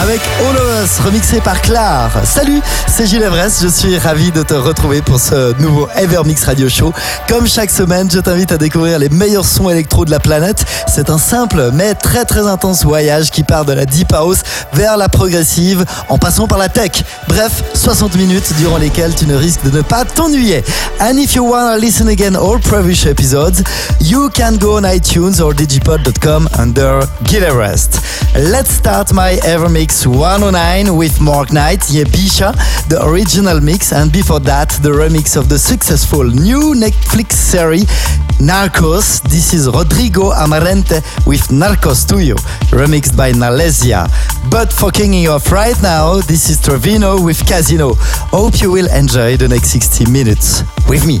Avec All of Us, remixé par Claire. Salut, c'est Gilles Everest, je suis ravi de te retrouver pour ce nouveau Evermix Radio Show. Comme chaque semaine, je t'invite à découvrir les meilleurs sons électro de la planète. C'est un simple mais très très intense voyage qui part de la deep house vers la progressive en passant par la tech. Bref, 60 minutes durant lesquelles tu ne risques de ne pas t'ennuyer. And if you wanna listen again all previous episodes, you can go on iTunes or digipod.com under Gil Everest. Let's start my Evermix 109 with Mark Knight, Yebisah, the original mix, and before that, the remix of the successful new Netflix series Narcos. This is Rodrigo Amarante with Narcos Tuyo, remixed by Nalesia. But for kicking off right now, this is Trevino with Casino. Hope you will enjoy the next 60 minutes with me.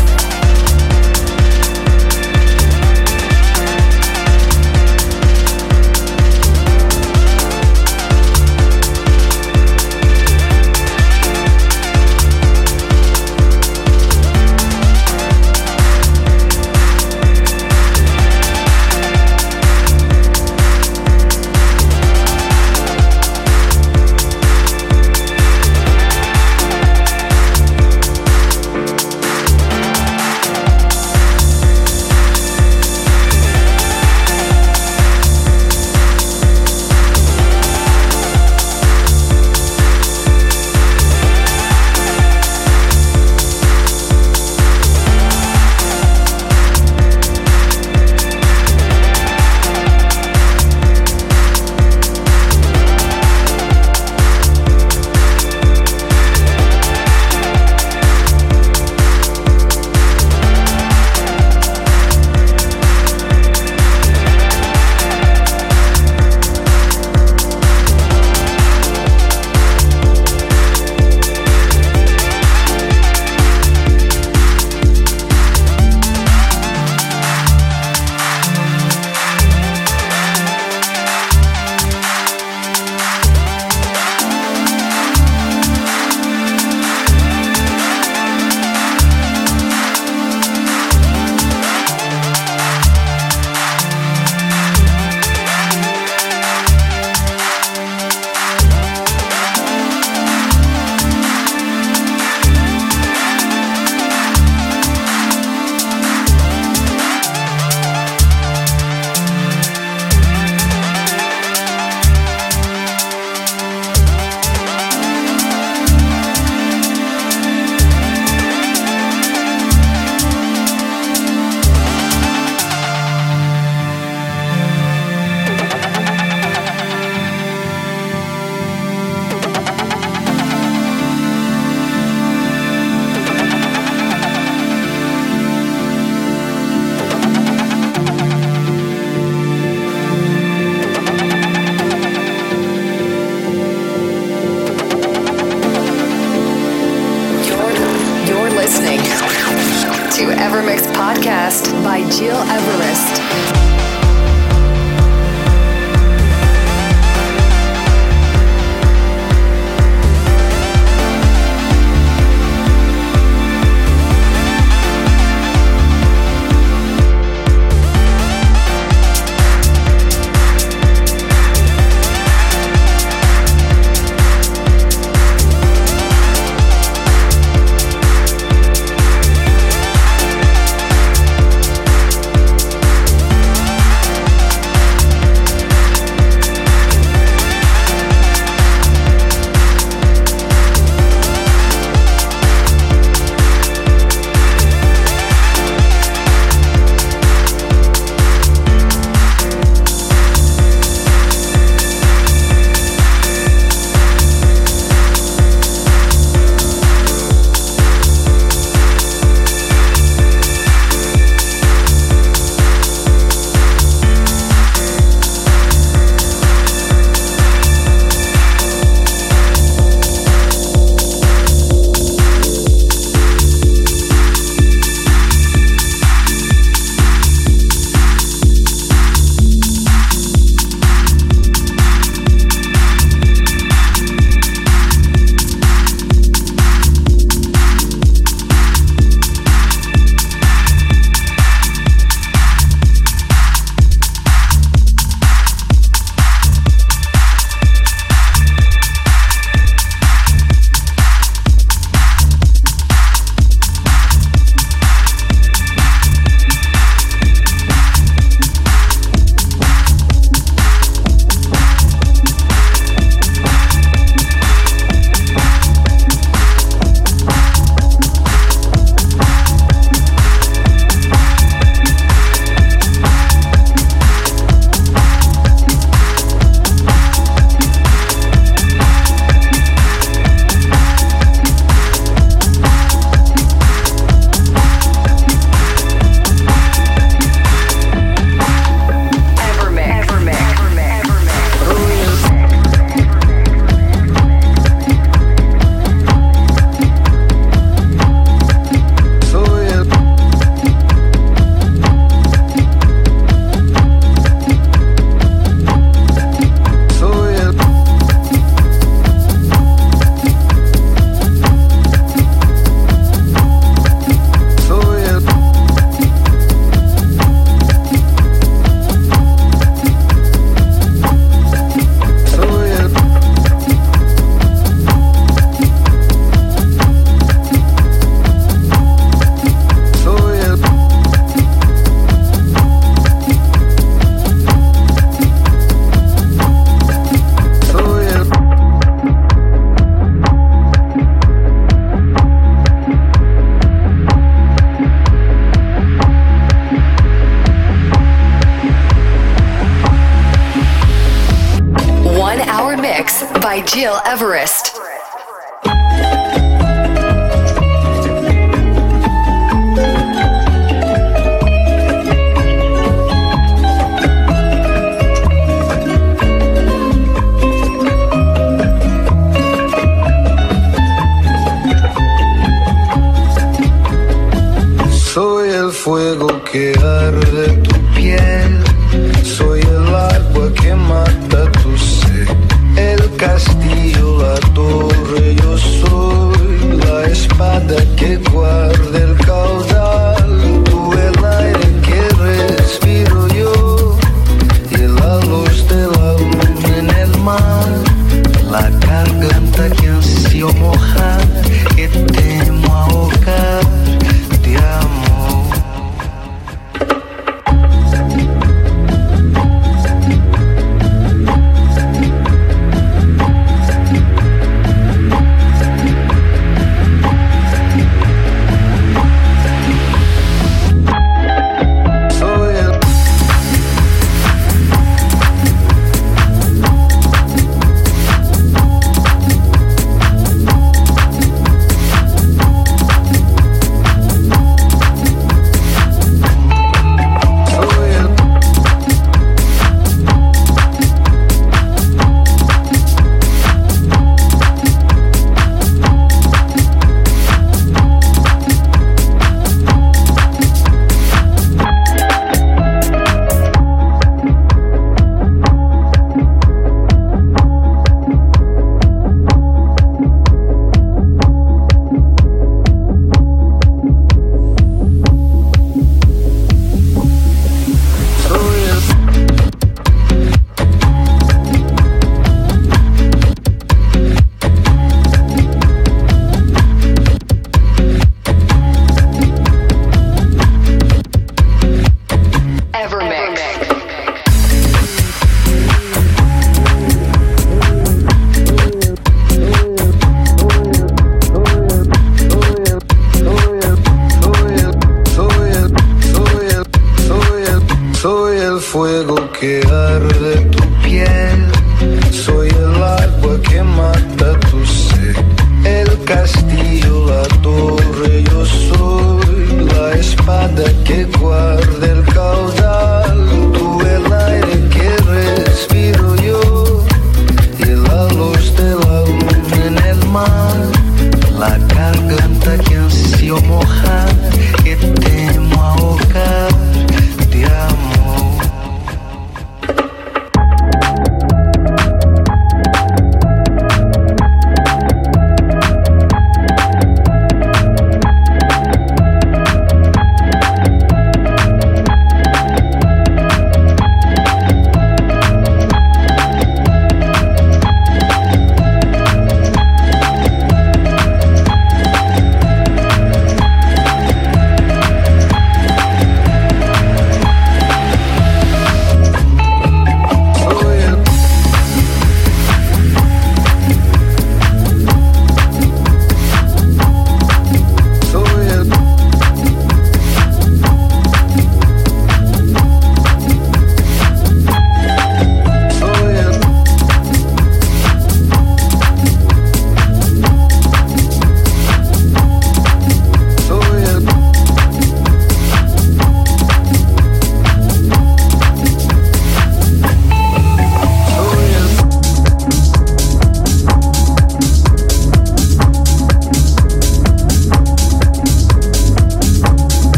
By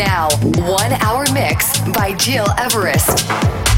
Now, one hour mix by Gil Everest.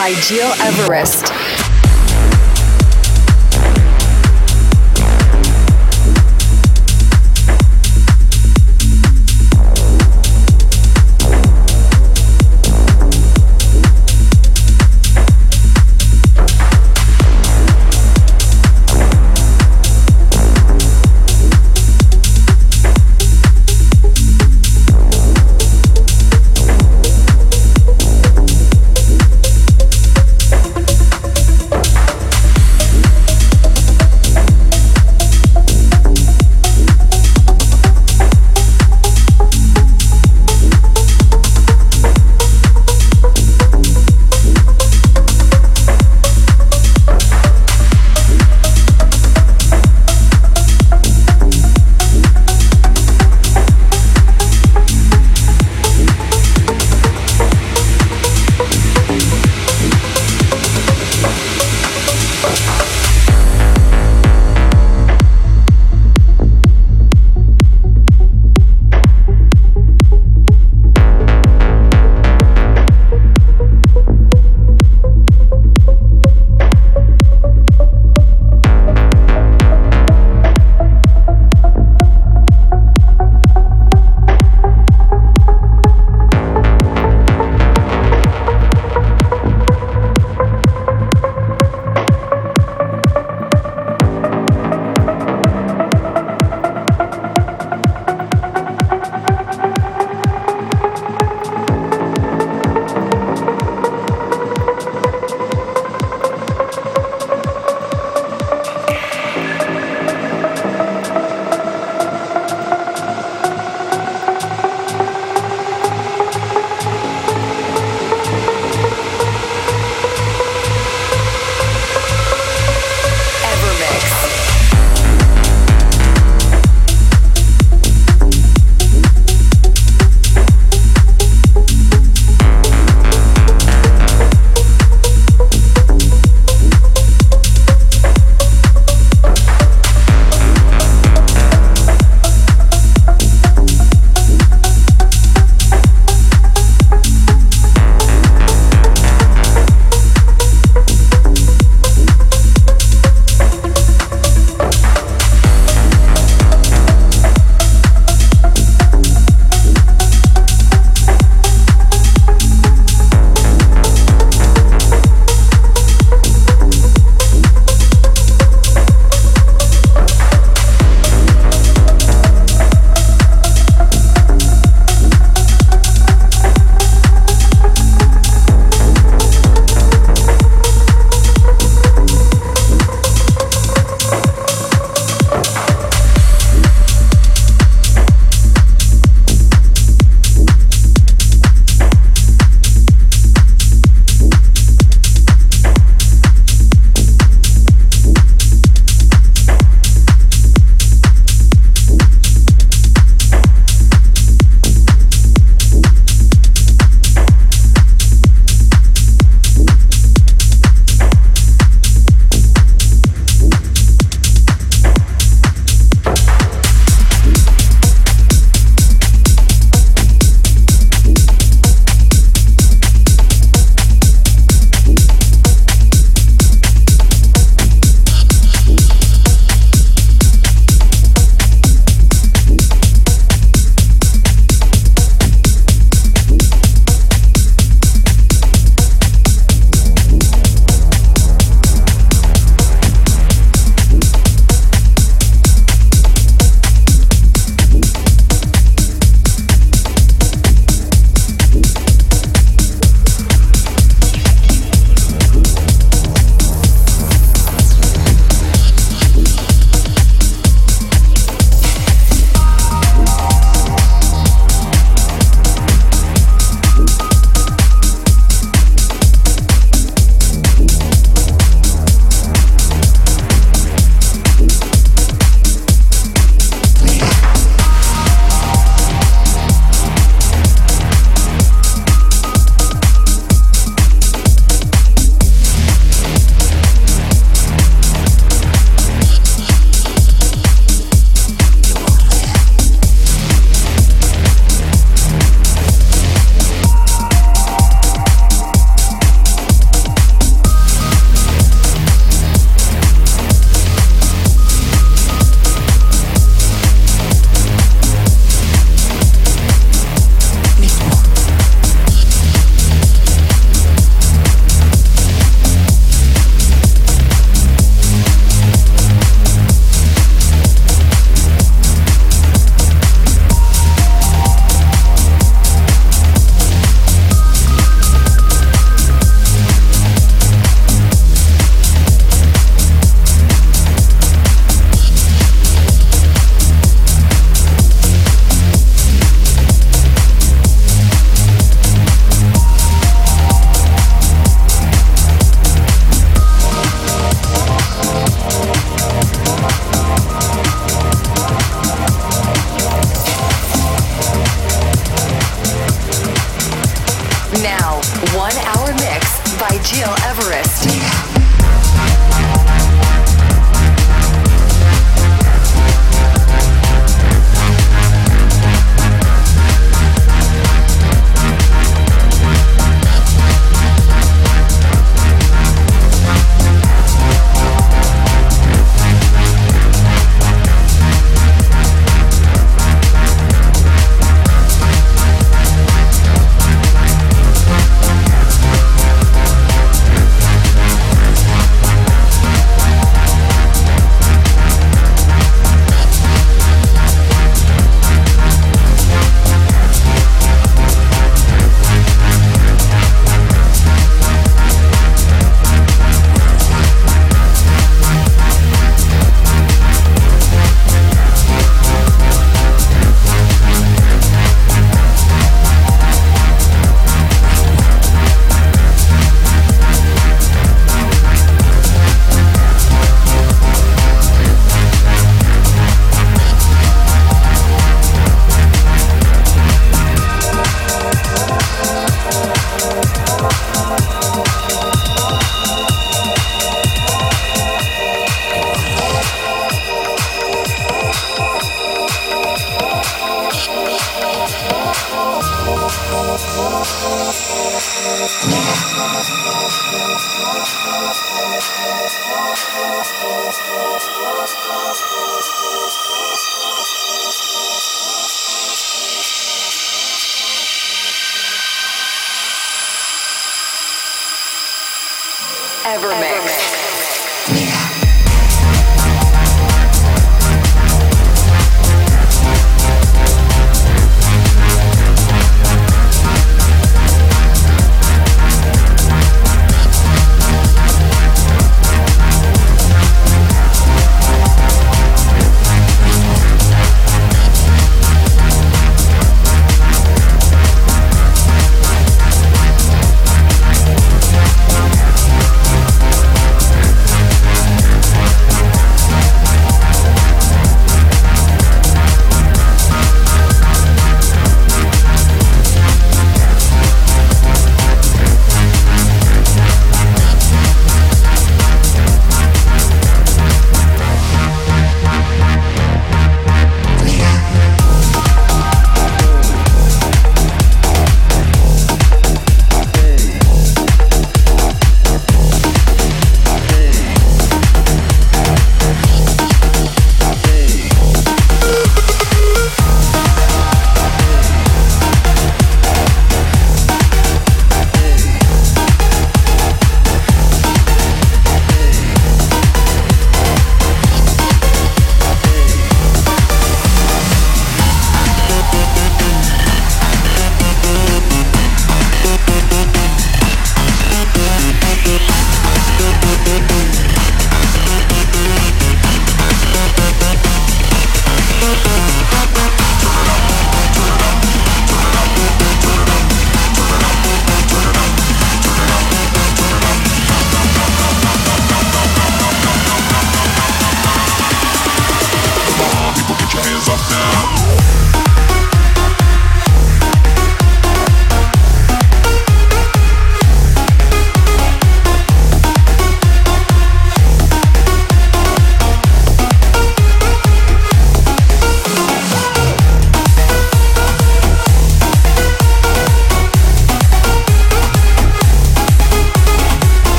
By Gil Everest.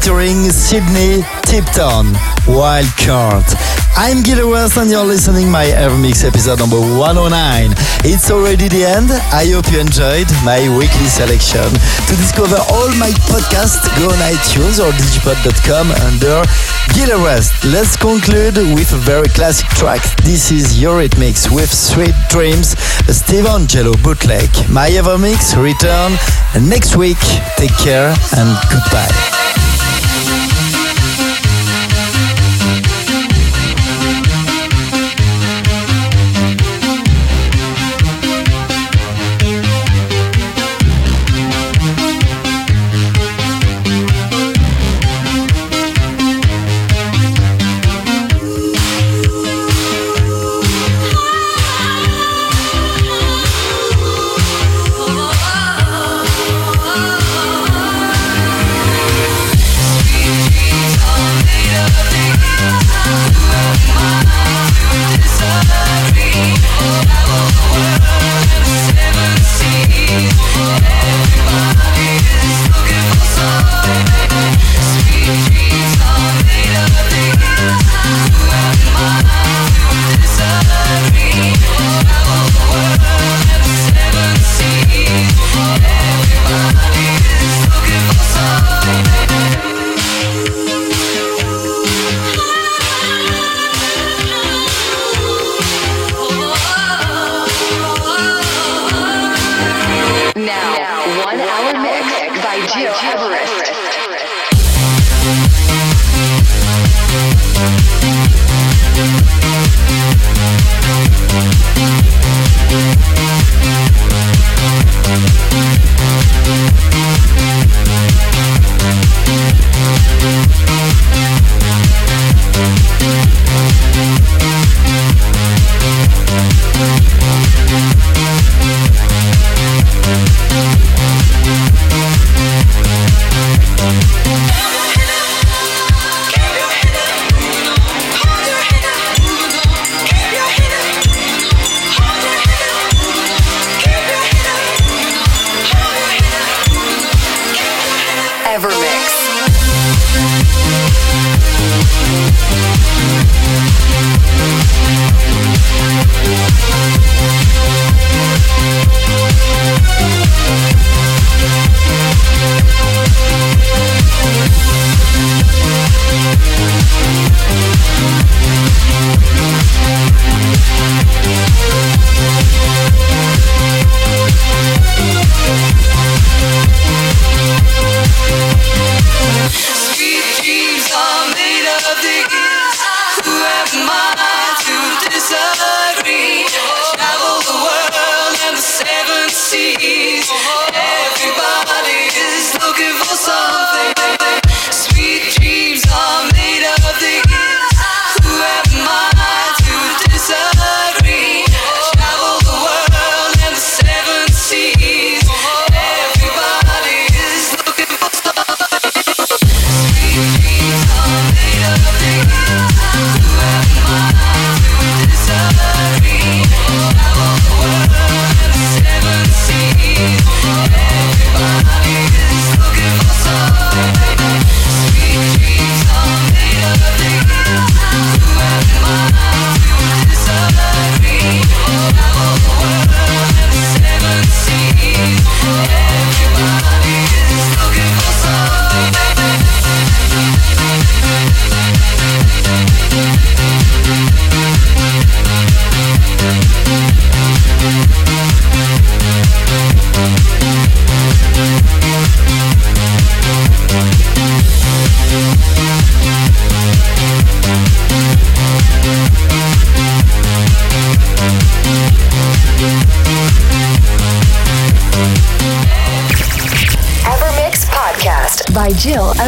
featuring Sydney Tipton, Wild Card. I'm Gil Everest and you're listening my Evermix episode number 109. It's already the end. I hope you enjoyed my weekly selection. To discover all my podcasts, go on iTunes or digipod.com under Gil Everest. Let's conclude with a very classic track. This is Eurythmics with Sweet Dreams, Steve Angello bootleg. My Evermix return next week. Take care and goodbye.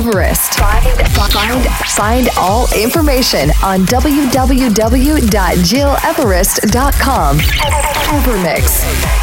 Everest. Find, find, find all information on www.gileverest.com. Evermix.